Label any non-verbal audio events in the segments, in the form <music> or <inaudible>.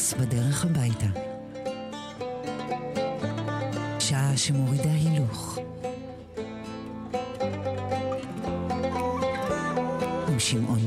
פרנס בדרך הביתה. שעה שמורידה הילוך. עם שמעון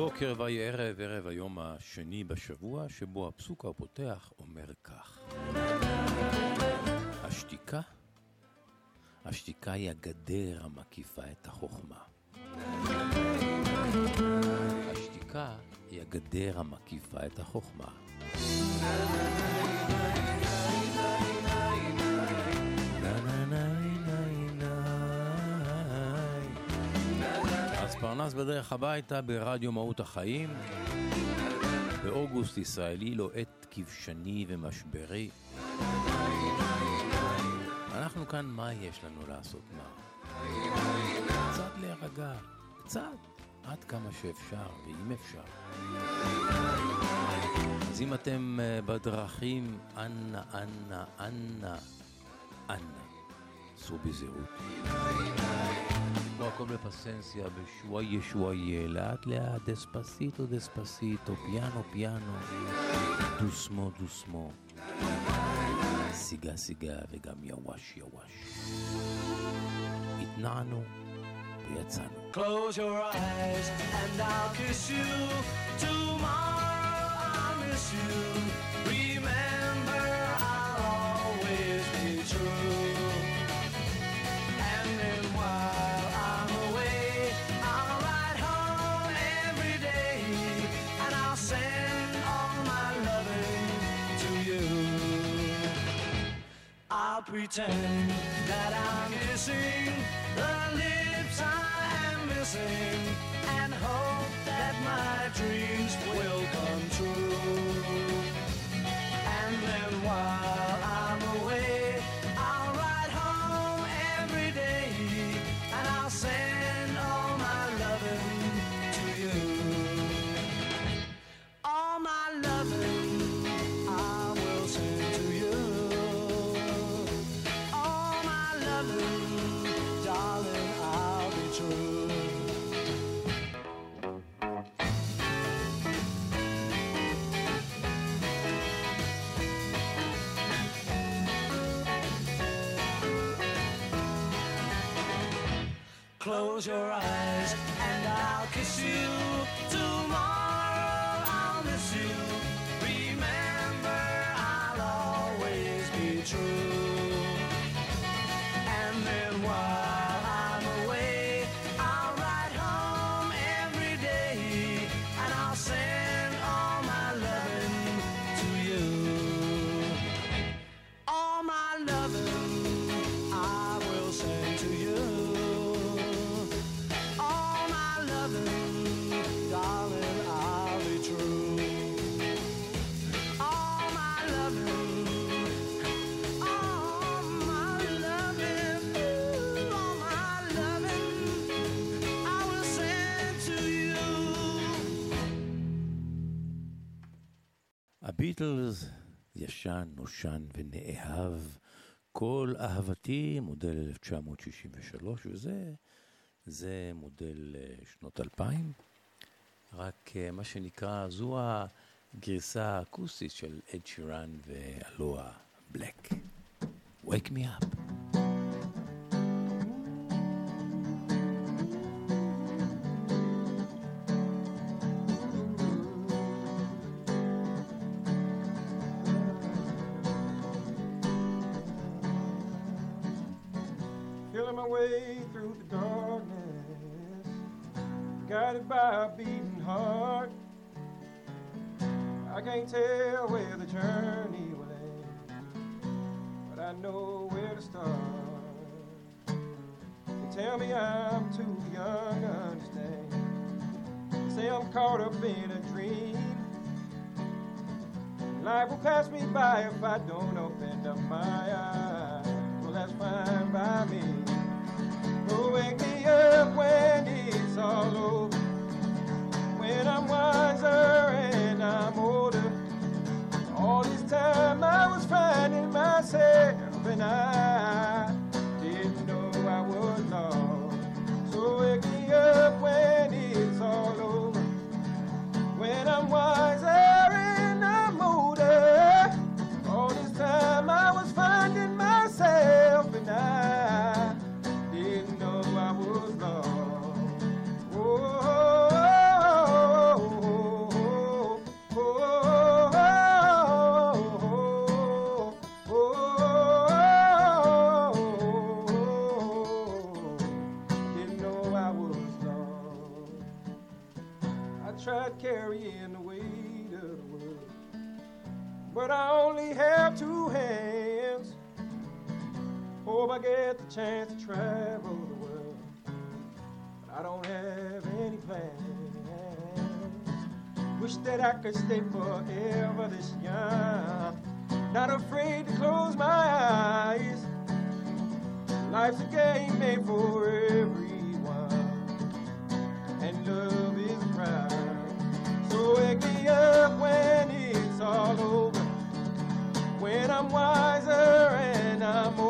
בוקר ויהי ערב, ערב היום השני בשבוע, שבו הפסוק הפותח אומר כך: השתיקה, השתיקה היא הגדר המקיפה את החוכמה. השתיקה היא הגדר המקיפה את החוכמה. פרנס בדרך הביתה ברדיו מהות החיים. באוגוסט ישראלי לוהט כבשני ומשברי. אנחנו כאן, מה יש לנו לעשות מה? קצת להירגע, קצת, עד כמה שאפשר, ואם אפשר. אז אם אתם אה, בדרכים, אנא, אנא, אנא, אנא, סעו בזהירות. כמו הכל בפסנסיה, בשוואיה שוואיה, לאט לאט, דספסיטו דספסיטו, פיאנו פיאנו, דוסמו דוסמו, סיגה סיגה וגם יווש יווש. התנענו ויצאנו. Close your eyes and I'll kiss you. Tomorrow I'll miss you. Remember, I'll always be true. I'll pretend that I'm missing the lips I am missing and hope that my dreams will come true. And then while I'm Close your eyes and I'll kiss you. Tomorrow I'll miss you. Remember, I'll always be true. הביטלס ישן, נושן ונאהב. כל אהבתי, מודל 1963, וזה זה מודל אה, שנות 2000. רק אה, מה שנקרא, זו גרסה אקוסטית של אד שירן ואלואה בלק. Wake me up. Pass me by if I don't open up my Hope I get the chance to travel the world, but I don't have any plans. Wish that I could stay forever this young, not afraid to close my eyes. Life's a game made for everyone and love is a prize. So wake me up when it's all over, when I'm wiser and I'm older.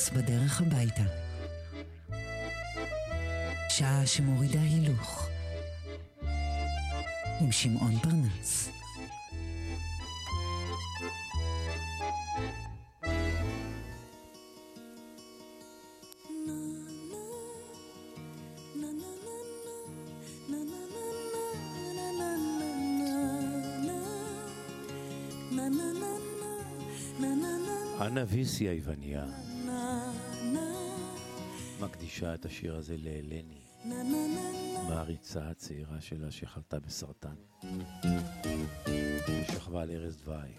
פרנס בדרך הביתה. שעה שמורידה הילוך. עם שמעון פרנס. אנה ויסי היווניה מקדישה את השיר הזה לאלני, מעריצה הצעירה שלה שחלתה בסרטן, ששכבה על ערש דווי.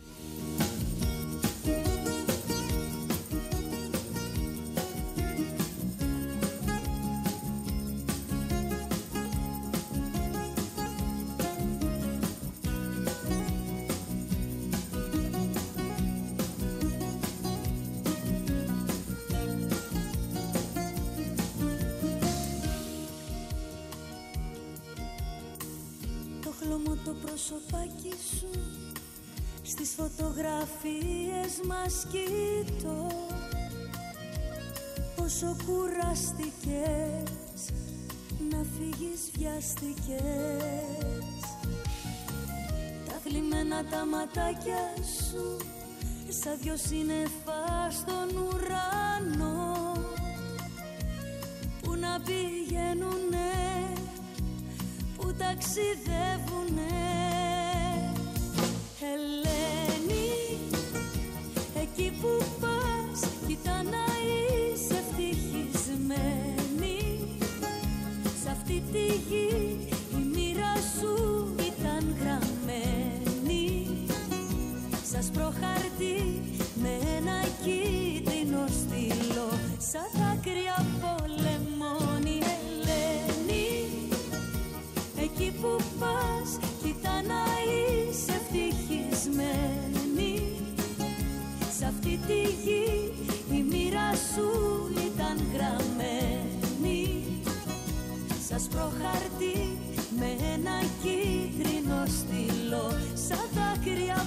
Πόσο κουραστικές Να φύγεις βιαστικές. Τα θλιμμένα τα ματάκια σου Σαν δυο σύννεφα στον ουρανό. Που να πηγαίνουνε Που ταξιδεύουνε τη γη η μοίρα σου ήταν γραμμένη. Σας προχαρτί με ένα κίτρινο στυλό Σαν δάκρυα από λεμόνι Ελένη. Εκεί που πας κοίτα να είσαι ευτυχισμένη. Σ' αυτή τη γη η μοίρα σου Σας προχαρτί με ένα κίτρινο στυλό Σαν δάκρυα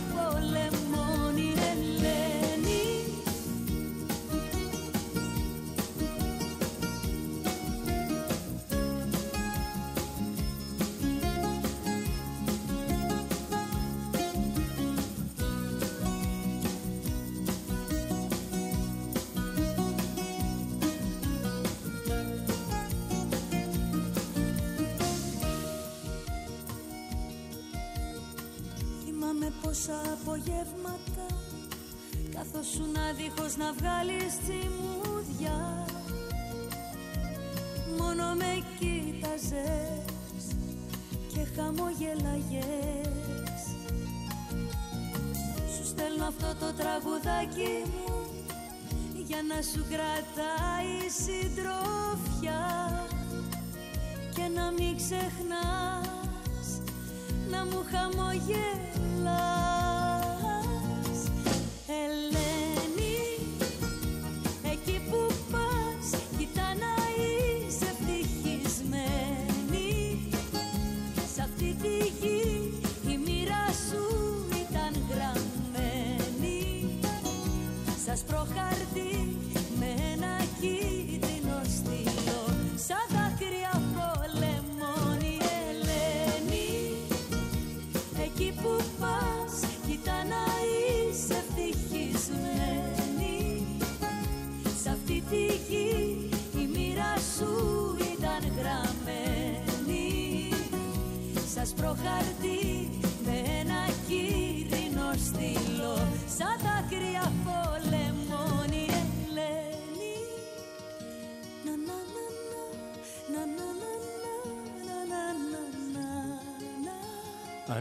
δίχως να βγάλεις τσιμούδια Μόνο με κοίταζες και χαμογελαγες. Σου στέλνω αυτό το τραγουδάκι μου Για να σου κρατάει συντροφιά. Και να μην ξεχνάς να μου χαμογελάς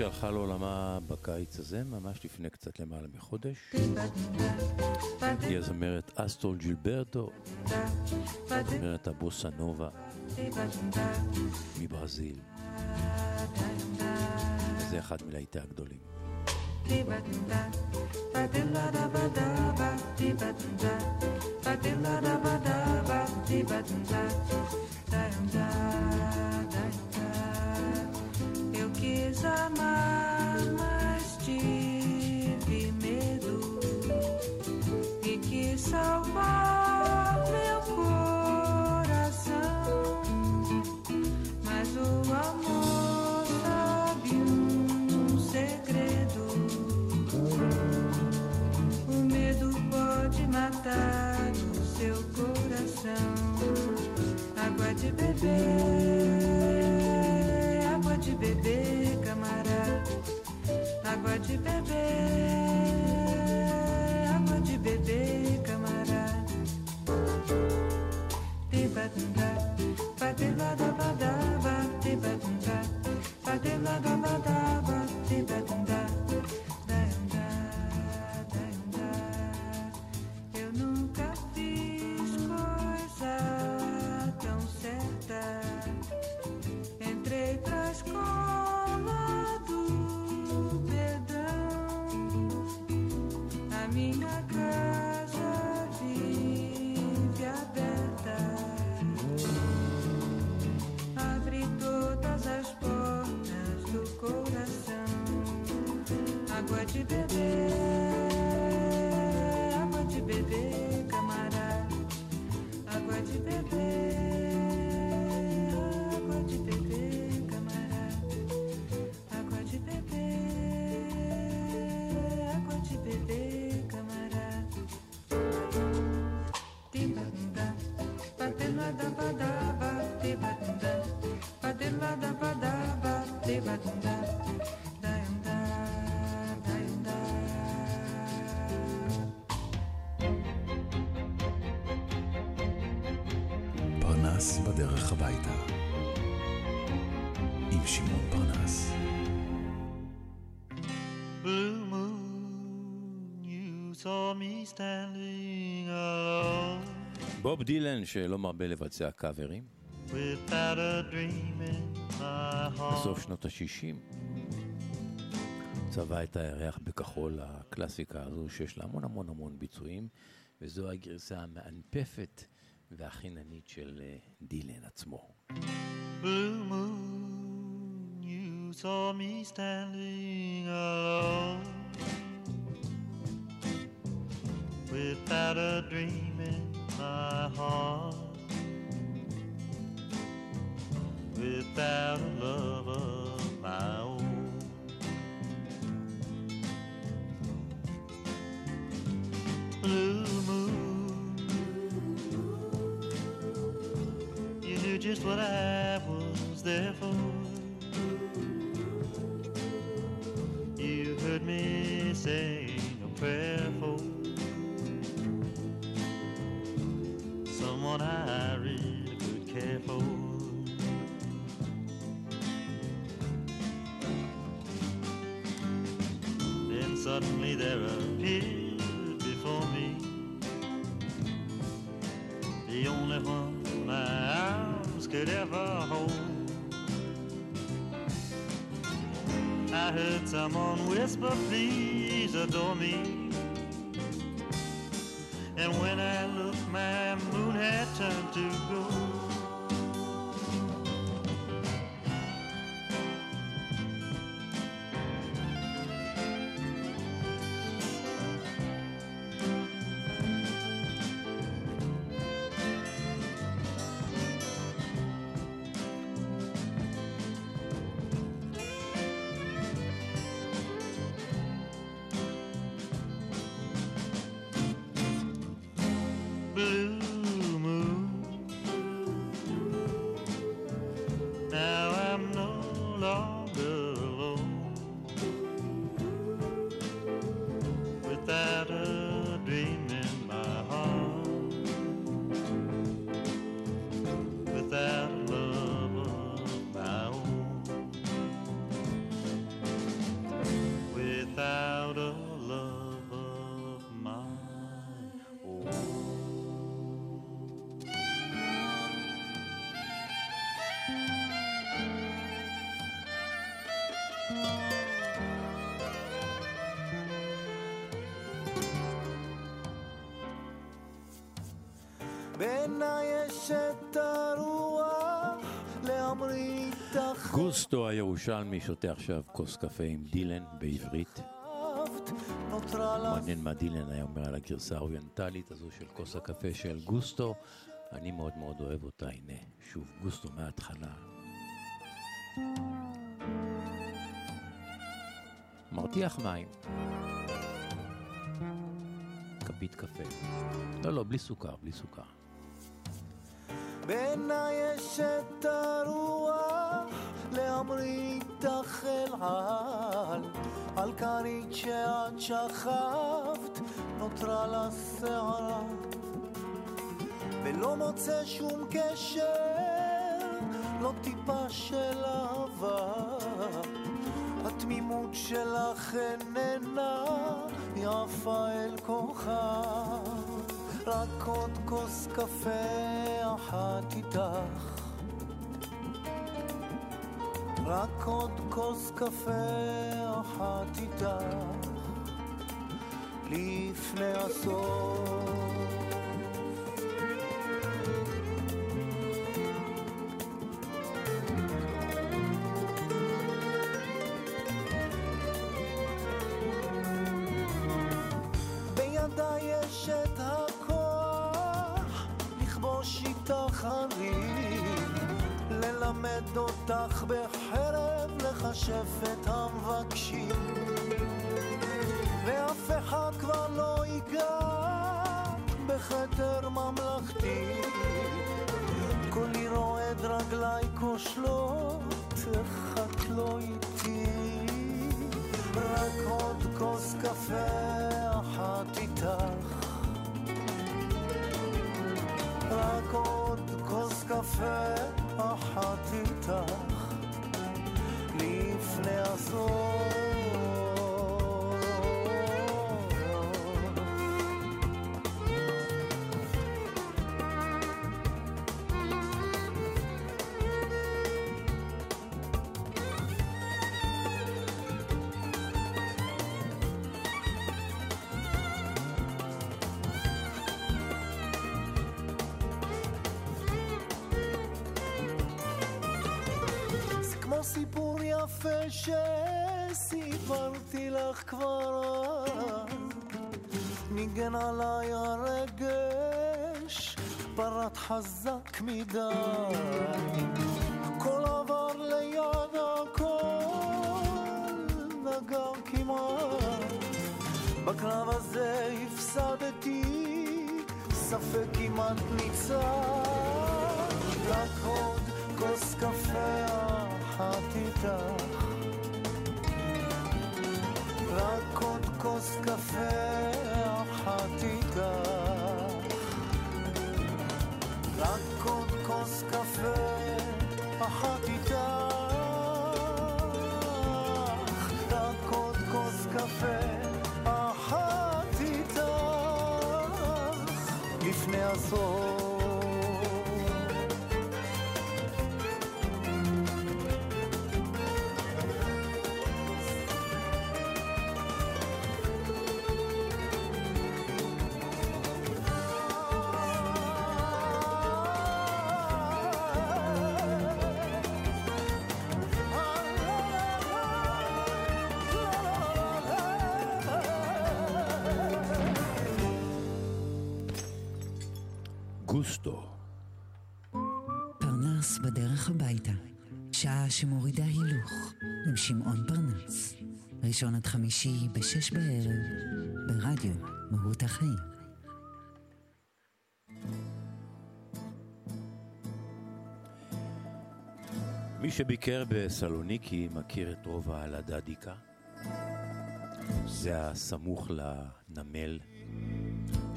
שהלכה לעולמה בקיץ הזה, ממש לפני קצת למעלה מחודש, היא הזמרת אסטרול ג'ילברטו, הזמרת הבוסה נובה מברזיל. וזה אחד מלהיטי הגדולים. Eu amar, mas tive medo e quis salvar meu coração. Mas o amor sabe um segredo. O medo pode matar o seu coração. Água de beber, Baby. bebê. פרנס בדרך הביתה. עם שמעון פרנס. Blue moon, you saw me standing alone בוב דילן, שלא מרבה לבצע קאברים. בסוף שנות ה-60. צבע את הירח בכחול הקלאסיקה הזו, שיש לה המון המון המון ביצועים, וזו הגרסה המאנפפת והחיננית של אה, דילן עצמו. Blue moon, you saw me standing alone without a dream in my heart, without a love of my own. Just what I was there for. You heard me sing a prayer for someone I really could care for. Then suddenly there appeared before me the only one could ever hold. I heard someone whisper, please adore me. And when I looked, my moon had turned to gold. גוסטו הירושלמי שותה עכשיו כוס קפה עם דילן בעברית. מעניין מה דילן היה אומר על הגרסה האוריינטלית הזו של כוס הקפה של גוסטו. אני מאוד מאוד אוהב אותה, הנה, שוב, גוסטו מההתחלה. מרתיח מים. כפית קפה. לא, לא, בלי סוכר, בלי סוכר. בעיניי יש את הרוח להמריא איתך אל על על כרית שאת שכבת נותרה לה שערה. ולא מוצא שום קשר לא טיפה של אהבה. התמימות שלך איננה יפה אל כוכב רק עוד כוס קפה אחת איתך רק עוד כוס קפה אחת איתך לפני הסוף איתך לפני הסוף שסיפרתי לך כבר. ניגן עליי הרגש פרט חזק מדי גוסטו. פרנס בדרך הביתה. שעה שמורידה הילוך עם שמעון פרנס. ראשון עד חמישי בשש בערב ברדיו מהות החיים. מי שביקר בסלוניקי מכיר את רובע הלדדיקה. זה הסמוך לנמל,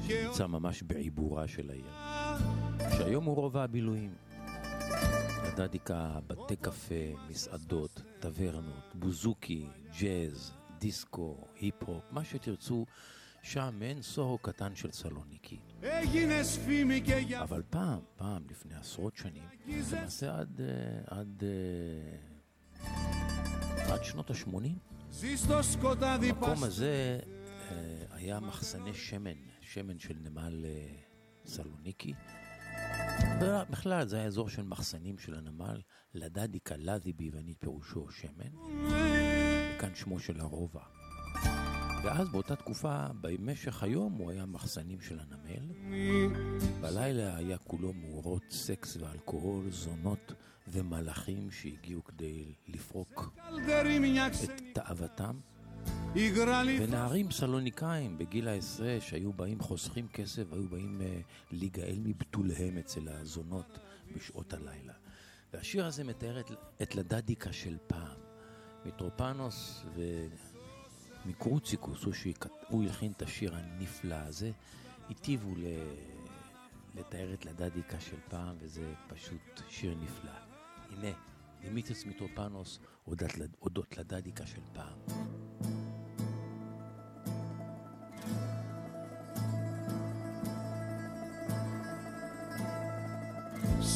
שנמצא ממש בעיבורה של העיר, שהיום הוא רובע הבילויים. הדדיקה, בתי קפה, מסעדות, טברנות, בוזוקי, ג'אז, דיסקו, היפ-הופ, מה שתרצו, שם אין סוהו קטן של סלוניקי. אבל פעם, פעם, לפני עשרות שנים, למעשה עד, אה, עד, אה, עד שנות ה-80, המקום הזה אה, היה מחסני שמן, שמן של נמל סלוניקי. בכלל, זה היה אזור של מחסנים של הנמל, לדדיקה לזי ביוונית פירושו שמן, וכאן שמו של הרובע. ואז באותה תקופה, במשך היום הוא היה מחסנים של הנמל, בלילה היה כולו מאורות סקס ואלכוהול, זונות ומלאכים שהגיעו כדי לפרוק את תאוותם. ונערים סלוניקאים בגיל העשרה שהיו באים חוסכים כסף, היו באים uh, להיגאל מבתוליהם אצל הזונות בשעות הלילה. והשיר הזה מתאר את, את לדדיקה של פעם. מטרופנוס ומקרוציקוס, הוא, שיקט, הוא הלחין את השיר הנפלא הזה, היטיבו ל... לתאר את לדדיקה של פעם, וזה פשוט שיר נפלא. הנה, דימיטריס מטרופנוס, הודות לדדיקה של פעם.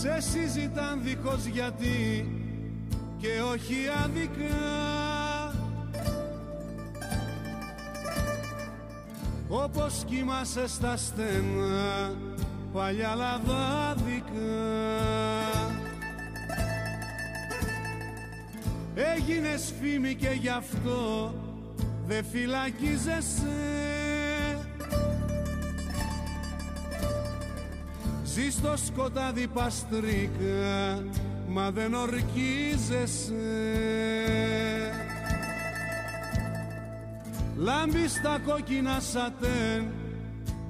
Σε συζητάν δίχως γιατί και όχι άδικα Όπως κοιμάσαι στα στενά παλιά λαδάδικα. Έγινες φήμη και γι' αυτό δεν φυλακίζεσαι Ζει στο σκοτάδι παστρίκα μα δεν ορκίζεσαι. Λάμπεις στα κόκκινα σατέν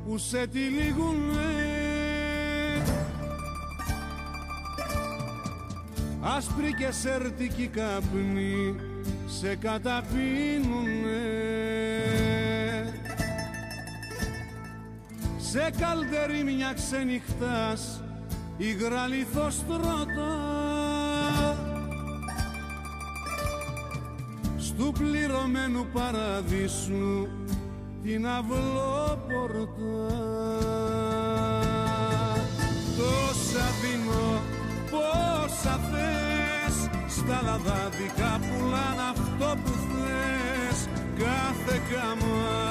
που σε τυλίγουνε. Άσπρη και σερτική καπνή σε καταπίνουνε Σε καλτερή μια ξενυχτάς υγρά λιθοστρώτα Στου πληρωμένου παραδείσου την αυλόπορτα. Τόσα δίνω πόσα θες στα λαδάδικα πουλάν αυτό που θες. Κάθε καμάρα κελί με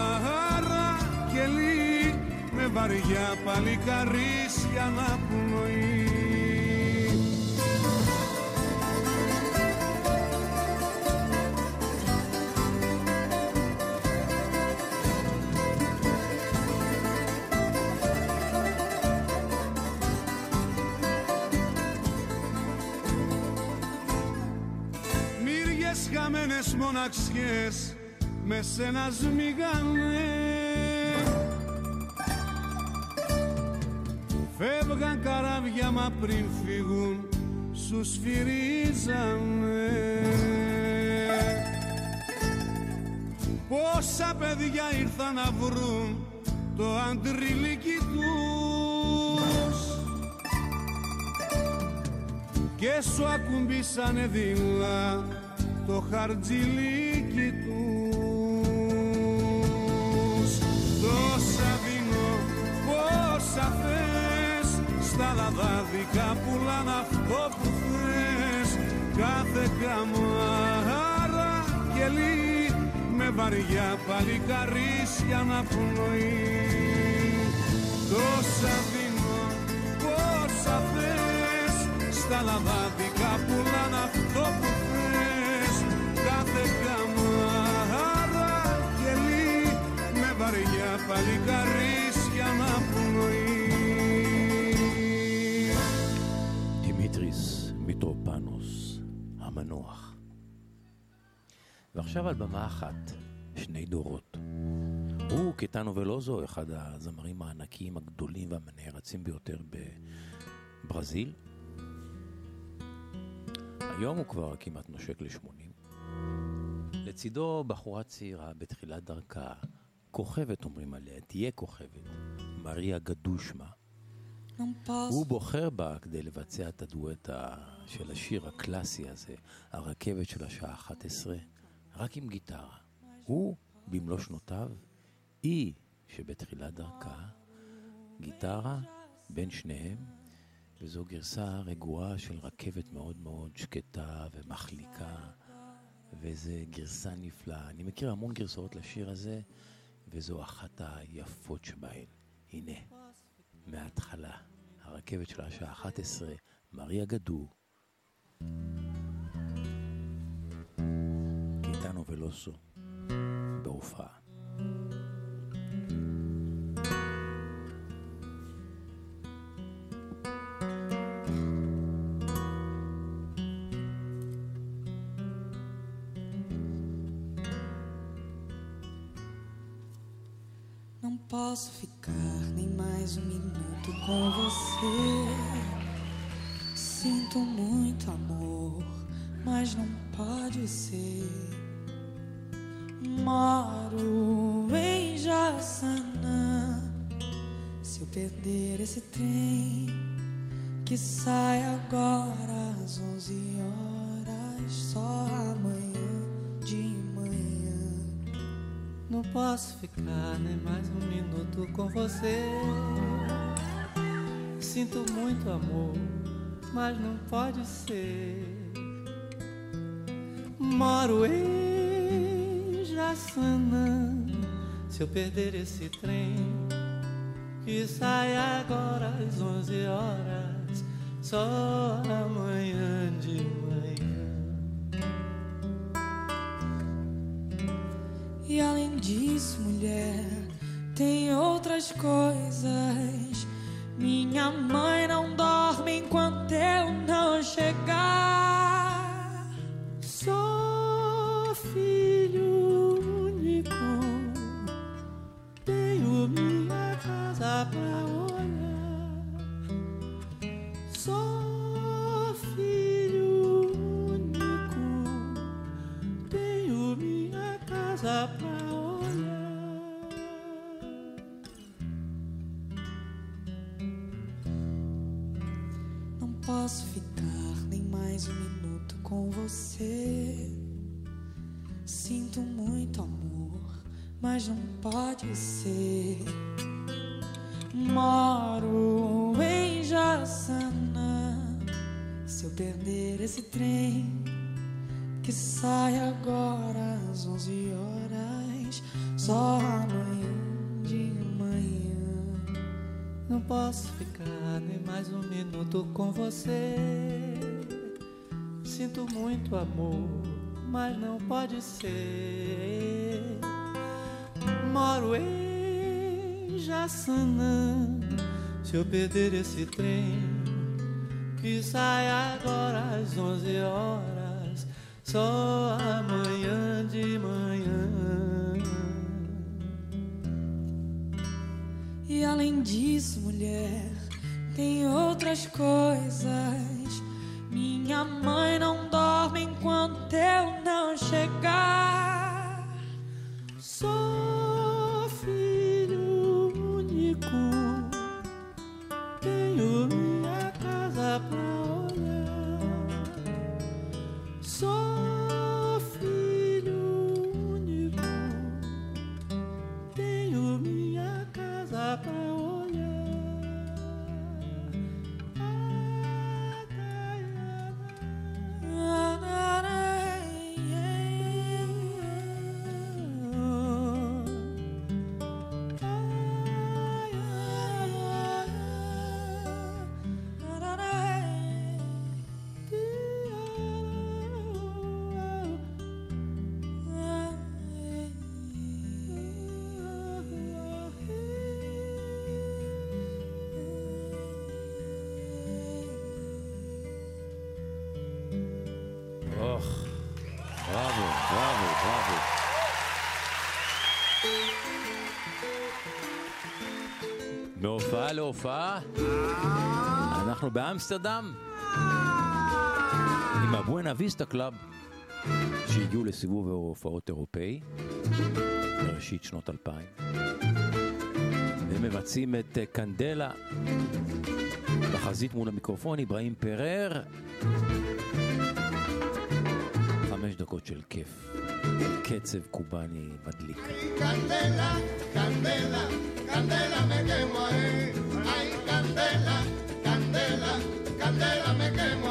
βαριά παλικαρίσια να πνοεί Μύριες χαμένες μοναξιές με σένα σμίγανε καράβια μα πριν φύγουν σου σφυρίζανε. Πόσα παιδιά ήρθαν να βρουν το αντριλίκι τους. Και σου ακουμπήσανε δίλα το χαρτζιλίκι τους στα λαδάδικα πουλάν αυτό που θες. Κάθε καμάρα κελί με βαριά παλικαρίσια να πνοεί Τόσα δίνω, πόσα θες. Στα λαδάδικα πουλάν αυτό που θες. Κάθε καμάρα γελί με βαριά παλικαρίσια ועכשיו על במה אחת, שני דורות. הוא, קטנו ולוזו, אחד הזמרים הענקיים הגדולים והנערצים ביותר בברזיל. היום הוא כבר כמעט נושק ל-80. לצידו בחורה צעירה בתחילת דרכה, כוכבת אומרים עליה, תהיה כוכבת, מריה גדושמה. הוא בוחר בה כדי לבצע את הדואט של השיר הקלאסי הזה, הרכבת של השעה 11, רק עם גיטרה. הוא במלוא שנותיו, היא שבתחילת דרכה, גיטרה בין שניהם, וזו גרסה רגועה של רכבת מאוד מאוד שקטה ומחליקה, וזו גרסה נפלאה. אני מכיר המון גרסאות לשיר הזה, וזו אחת היפות שבהן. הנה. מההתחלה, הרכבת של השעה 11, מריה גדו, קיטנו Veloso Doufa. Não posso ficar nem mais um minuto com você. Sinto muito amor, mas não pode ser. Moro em Jaçanã. Se eu perder esse trem que sai agora às 11 horas, só amanhã de manhã. Não posso ficar nem mais um minuto com você. Sinto muito amor, mas não pode ser. Moro em Se eu perder esse trem que sai agora às 11 horas, só amanhã de manhã. E além disso, mulher, tem outras coisas. Minha mãe não dorme enquanto junto com você. Sinto muito amor, mas não pode ser. Moro em Jaçanã. Se eu perder esse trem, que sai agora às 11 horas, só amanhã de manhã. E além disso, mulher tem outras coisas. Minha mãe não dorme enquanto eu não chegar. להופעה. אנחנו באמסטרדם עם הבואנה ויסטה קלאב שהגיעו לסיבוב הופעות אירופאי בראשית שנות 2000. והם מבצעים את אה, קנדלה בחזית מול המיקרופון, אברהים פרר דקות של כיף. קצב קובאני מדליק. קנדלה, קנדלה, קנדלה me quemo, ay, candela, candela, candela me quemo.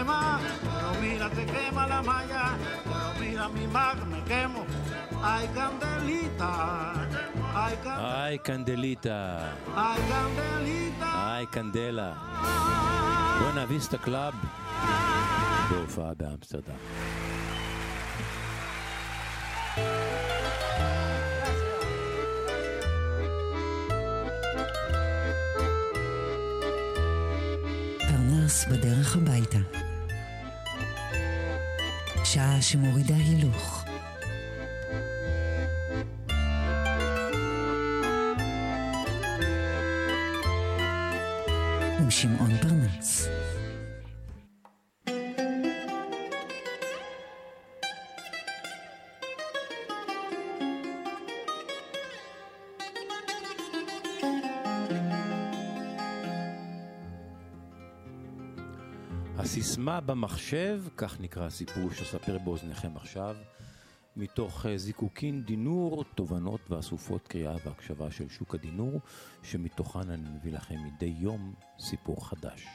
Quema. Pero mira, se quema la malla, pero mira mi ma que me quemo. Ay, candelita, ay, candelita. היי קנדליטה, Ay, candelita. היי קנדלה. בואנה ויסטה קלאב, בהופעה באמסטרדם. פרנס בדרך הביתה. שעה שמורידה הילוך. עם שמעון. הסיסמה במחשב, כך נקרא הסיפור שאספר באוזניכם עכשיו, מתוך אה, זיקוקין דינור, תובנות ואסופות קריאה והקשבה של שוק הדינור, שמתוכן אני מביא לכם מדי יום סיפור חדש.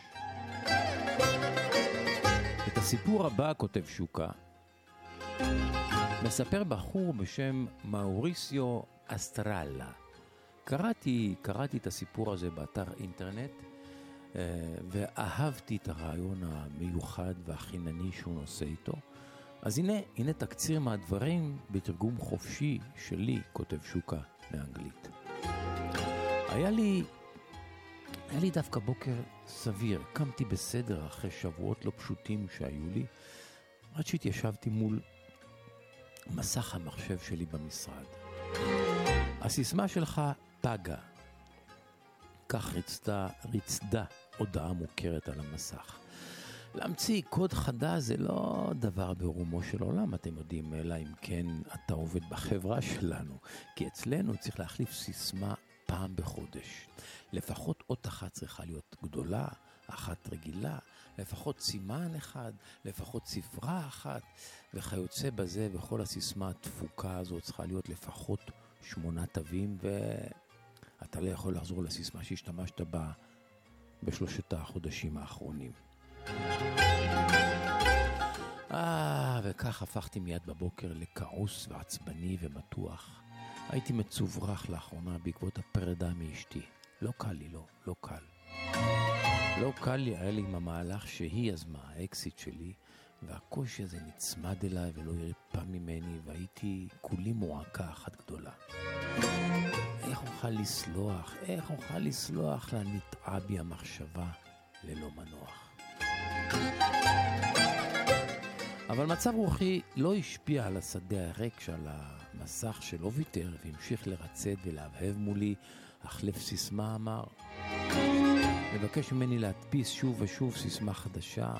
את הסיפור הבא כותב שוקה, מספר בחור בשם מאוריסיו אסטרלה. קראתי, קראתי את הסיפור הזה באתר אינטרנט, ואהבתי את הרעיון המיוחד והחינני שהוא נושא איתו. אז הנה, הנה תקציר מהדברים בתרגום חופשי שלי, כותב שוקה מאנגלית. היה לי, היה לי דווקא בוקר סביר, קמתי בסדר אחרי שבועות לא פשוטים שהיו לי, עד שהתיישבתי מול מסך המחשב שלי במשרד. הסיסמה שלך פגה. כך רצתה, רצדה הודעה מוכרת על המסך. להמציא קוד חדש זה לא דבר ברומו של עולם, אתם יודעים, אלא אם כן אתה עובד בחברה שלנו. כי אצלנו צריך להחליף סיסמה פעם בחודש. לפחות אות אחת צריכה להיות גדולה, אחת רגילה, לפחות סימן אחד, לפחות ספרה אחת, וכיוצא בזה, וכל הסיסמה התפוקה הזאת צריכה להיות לפחות שמונה תווים, ואתה לא יכול לחזור לסיסמה שהשתמשת בה בשלושת החודשים האחרונים. אה, וכך הפכתי מיד בבוקר לכעוס ועצבני ומתוח. הייתי מצוברח לאחרונה בעקבות הפרידה מאשתי. לא קל לי, לא, לא קל. לא קל לי, היה לי עם המהלך שהיא יזמה, האקסיט שלי, והקושי הזה נצמד אליי ולא הרפה ממני, והייתי כולי מועקה אחת גדולה. איך אוכל לסלוח, איך אוכל לסלוח לנטעה בי המחשבה ללא מנוח. אבל מצב רוחי לא השפיע על השדה הריק שעל המסך שלא ויתר והמשיך לרצד ולהבהב מולי, החלף סיסמה אמר. מבקש ממני להדפיס שוב ושוב סיסמה חדשה,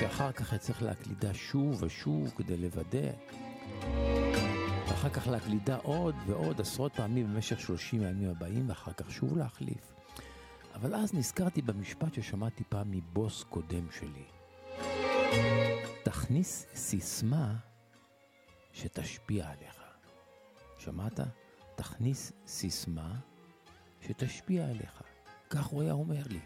שאחר כך אצטרך להקלידה שוב ושוב כדי לוודא. ואחר כך להקלידה עוד ועוד עשרות פעמים במשך 30 הימים הבאים, ואחר כך שוב להחליף. אבל אז נזכרתי במשפט ששמעתי פעם מבוס קודם שלי. תכניס סיסמה שתשפיע עליך. שמעת? תכניס סיסמה שתשפיע עליך. כך הוא היה אומר לי.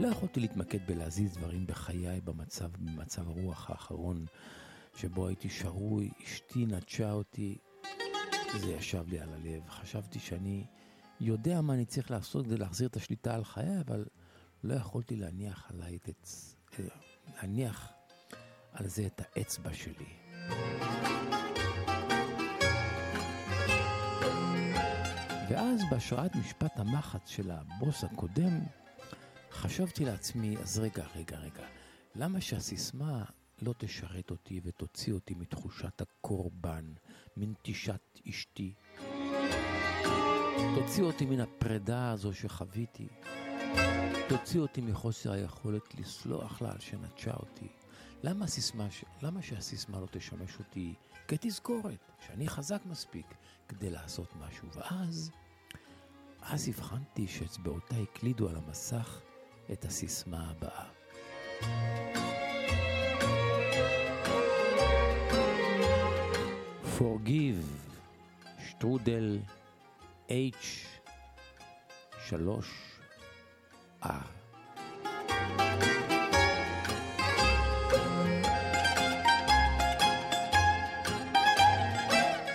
לא יכולתי להתמקד בלהזיז דברים בחיי במצב, במצב הרוח האחרון שבו הייתי שרוי, אשתי נטשה אותי. זה ישב לי על הלב. חשבתי שאני יודע מה אני צריך לעשות כדי להחזיר את השליטה על חיי, אבל לא יכולתי להניח עליי את עץ... להניח על זה את האצבע שלי. ואז בהשראת משפט המחץ של הבוס הקודם, חשבתי לעצמי, אז רגע, רגע, רגע, למה שהסיסמה לא תשרת אותי ותוציא אותי מתחושת הקורבן, מנטישת אשתי? תוציא אותי מן הפרידה הזו שחוויתי. תוציא אותי מחוסר היכולת לסלוח לה על שנטשה אותי. למה, הסיסמה. למה שהסיסמה לא תשמש אותי כתזכורת, שאני חזק מספיק כדי לעשות משהו? ואז, אז הבחנתי שאצבעותיי הקלידו על המסך את הסיסמה הבאה. Forgive, שטרודל, H, שלוש, R.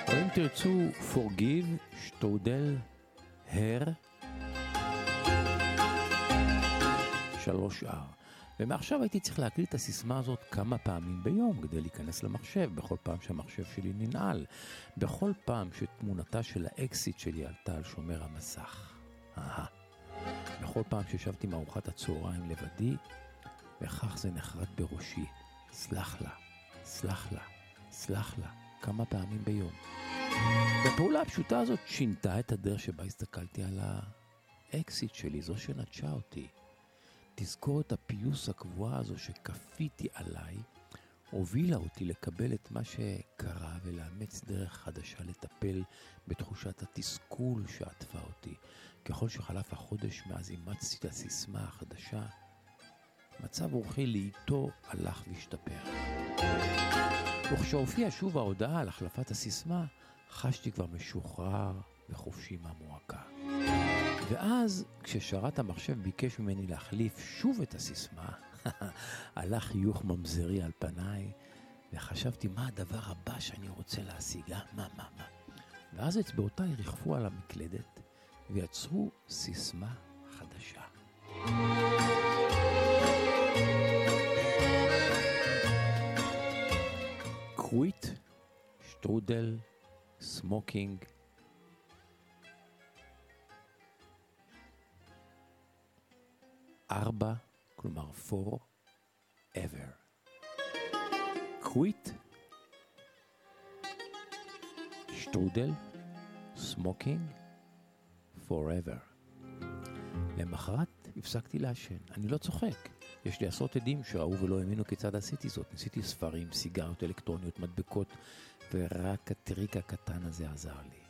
או אם תרצו, Forgive, שטרודל, הר, שלוש R. ומעכשיו הייתי צריך להקליט את הסיסמה הזאת כמה פעמים ביום כדי להיכנס למחשב, בכל פעם שהמחשב שלי ננעל, בכל פעם שתמונתה של האקסיט שלי עלתה על שומר המסך. אהה. בכל פעם שישבתי מארוחת הצהריים לבדי, וכך זה נחרט בראשי. סלח לה, סלח לה, סלח לה, כמה פעמים ביום. והפעולה הפשוטה הזאת שינתה את הדרך שבה הסתכלתי על האקסיט שלי, זו שנטשה אותי. תזכורת הפיוס הקבועה הזו שכפיתי עליי, הובילה אותי לקבל את מה שקרה ולאמץ דרך חדשה לטפל בתחושת התסכול שעטפה אותי. ככל שחלף החודש מאז אימצתי את הסיסמה החדשה, מצב אורחי לאיתו הלך והשתפר. וכשהופיעה שוב ההודעה על החלפת הסיסמה, חשתי כבר משוחרר וחופשי מהמועקה. ואז, כששרת המחשב ביקש ממני להחליף שוב את הסיסמה, <laughs> הלך חיוך ממזרי על פניי, וחשבתי מה הדבר הבא שאני רוצה להשיג, אה? מה, מה, מה. ואז אצבעותיי ריחפו על המקלדת, ויצרו סיסמה חדשה. quit, שטרודל, smoking, ארבע, כלומר for ever. quit, שטרודל, smoking, forever. למחרת הפסקתי לעשן. אני לא צוחק. יש לי עשרות עדים שראו ולא האמינו כיצד עשיתי זאת. ניסיתי ספרים, סיגריות אלקטרוניות, מדבקות, ורק הטריק הקטן הזה עזר לי.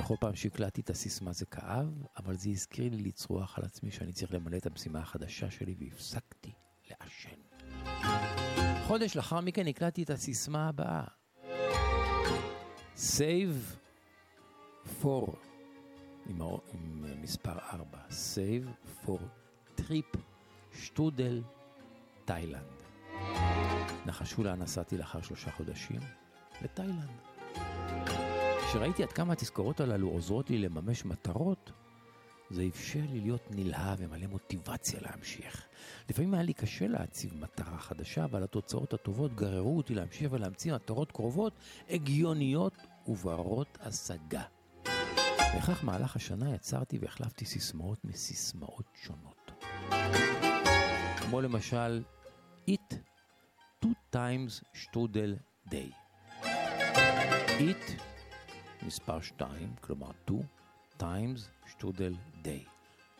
בכל פעם שהקלטתי את הסיסמה זה כאב, אבל זה הזכיר לי לצרוח על עצמי שאני צריך למלא את המשימה החדשה שלי, והפסקתי לעשן. חודש לאחר מכן הקלטתי את הסיסמה הבאה. Save for, עם. עם מספר 4, Save for trip שטודל, תאילנד. נחשו לאן נסעתי לאחר שלושה חודשים? לתאילנד. כשראיתי עד כמה התזכורות הללו עוזרות לי לממש מטרות, זה אפשר לי להיות נלהב ומלא מוטיבציה להמשיך. לפעמים היה לי קשה להציב מטרה חדשה, אבל התוצאות הטובות גררו אותי להמשיך ולהמציא מטרות קרובות, הגיוניות וברות השגה. וכך מהלך השנה יצרתי והחלפתי סיסמאות מסיסמאות שונות. כמו למשל, eat two times שטרודל day. eat מספר 2, כלומר 2, times שטרודל day.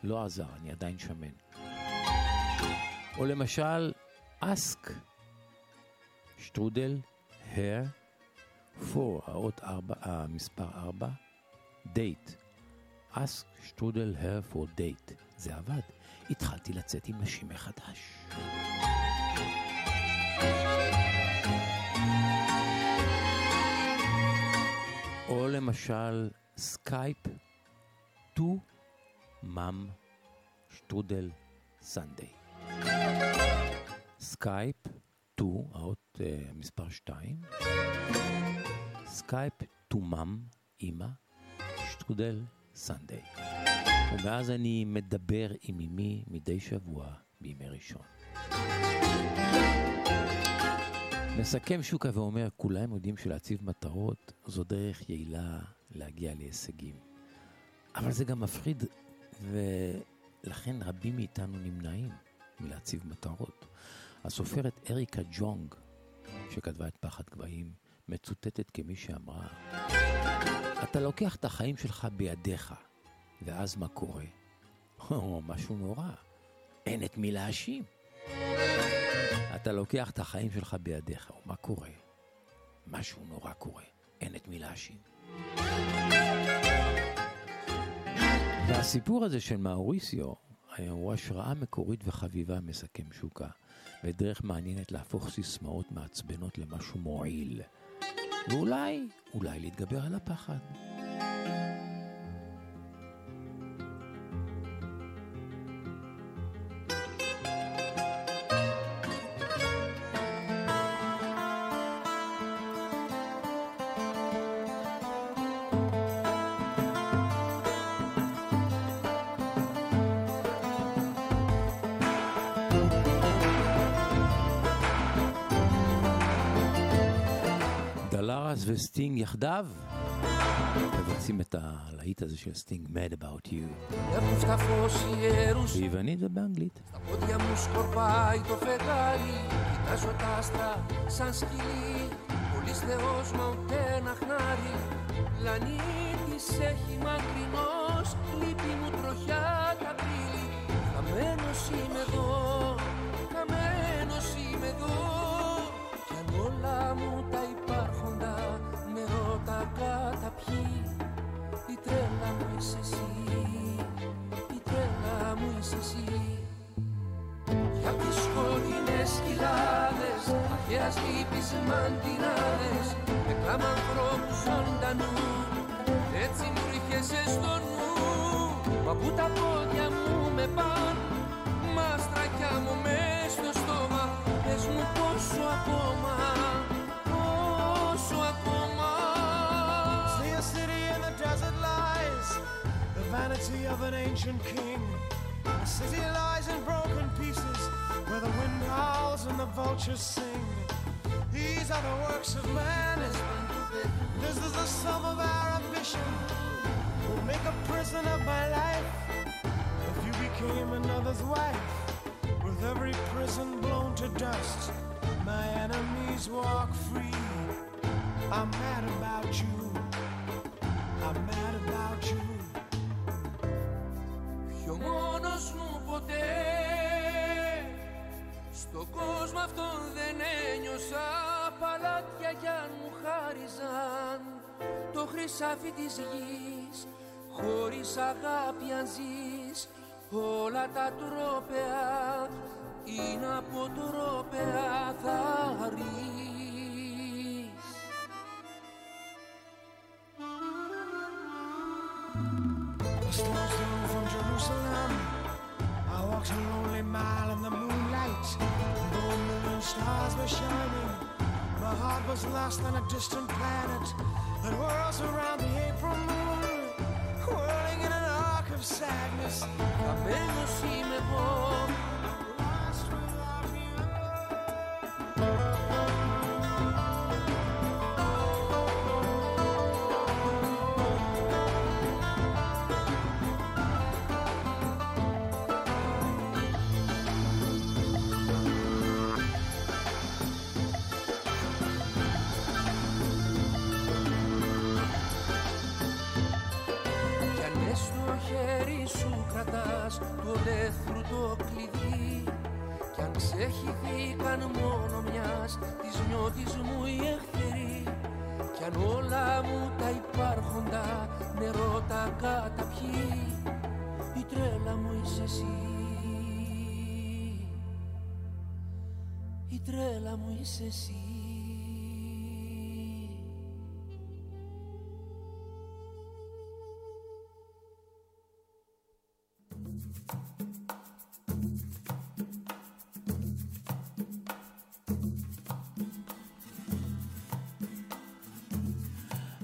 לא עזר, אני עדיין שמן. או למשל, ask שטרודל her for האות 4, המספר 4, date. ask שטרודל her for date. זה עבד. התחלתי לצאת עם נשים מחדש. או למשל Skype to mom שטרודל Sunday. Skype to, האות אה, מספר 2, Skype to mom, אימא, שטרודל Sunday. ומאז אני מדבר עם אמי מדי שבוע בימי ראשון. מסכם שוקה ואומר, כולם יודעים שלהציב מטרות זו דרך יעילה להגיע להישגים. אבל זה גם מפחיד, ולכן רבים מאיתנו נמנעים מלהציב מטרות. הסופרת אריקה ג'ונג, שכתבה את פחד גבהים, מצוטטת כמי שאמרה, אתה לוקח את החיים שלך בידיך, ואז מה קורה? או משהו נורא, אין את מי להאשים. אתה לוקח את החיים שלך בידיך, ומה קורה? משהו נורא קורה, אין את מי להאשים. והסיפור הזה של מאוריסיו הוא השראה מקורית וחביבה מסכם שוקה, ודרך מעניינת להפוך סיסמאות מעצבנות למשהו מועיל. ואולי, אולי להתגבר על הפחד. דלרס וסטינג יחדיו מבצעים את הלהיט הזה של סטינג, Mad About You. Έχουν σταφώσει ιερούς ביוונית ובאנגלית. Στα πόδια μου σκορπάει το φεγγάρι Κοιτάζω τα άστρα σαν σκυλί Πολύς Θεός μα ούτε ένα χνάρι Πλανήτης έχει μακρινός Λύπη μου τροχιά καπρίλη Χαμένος είμαι εδώ Καταπιεί Η τρέλα μου είσαι εσύ. Η τρέλα μου είσαι εσύ. Για τις χωρινές κοιλάδες Αρχαίας λύπης μαντινάδες Με κλάμα ανθρώπου ζωντανού. Έτσι μου ρίχεσαι στο νου. Μα που τα πόδια μου με παν Μα στρακιά μου μες στο στόμα Πες μου πόσο ακόμα vanity of an ancient king. The city lies in broken pieces, where the wind howls and the vultures sing. These are the works of man. This is the sum of our ambition. We'll make a prison of my life. If you became another's wife, with every prison blown to dust, my enemies walk free. I'm mad about you. I'm mad about you. Πιο μόνος μου ποτέ. Στον κόσμο αυτόν δεν ένιωσα. Παλάτια κι αν μου χάριζαν. Το χρυσάφι της γης Χωρίς αγάπη αν ζεις. Όλα τα τρόπαια Είναι από τρόπαια θα ρεις Jerusalem. I walked a lonely mile in the moonlight. Though moon and stars were shining, my heart was lost on a distant planet that whirls around the April moon, whirling in an arc of sadness. I've been to see before. καταπιεί Η τρέλα μου είσαι εσύ Η τρέλα μου είσαι εσύ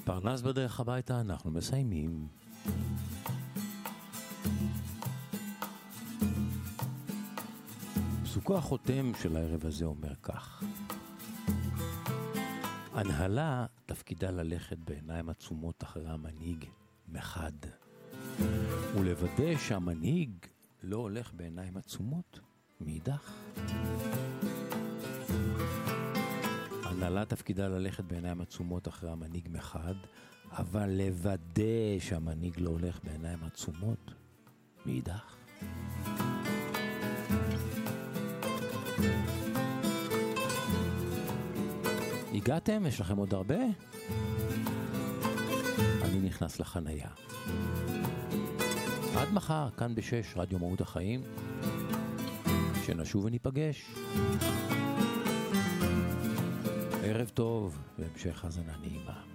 פרנס בדרך הביתה, אנחנו מסיימים. פסוקו החותם של הערב הזה אומר כך: הנהלה תפקידה ללכת בעיניים עצומות אחרי המנהיג מחד, ולוודא שהמנהיג לא הולך בעיניים עצומות מאידך. הנהלה תפקידה ללכת בעיניים עצומות אחרי המנהיג מחד, אבל לוודא שהמנהיג לא הולך בעיניים עצומות מאידך. הגעתם? יש לכם עוד הרבה? אני נכנס לחנייה. עד מחר, כאן בשש, רדיו מהות החיים. שנשוב וניפגש. ערב טוב והמשך האזנה נעימה.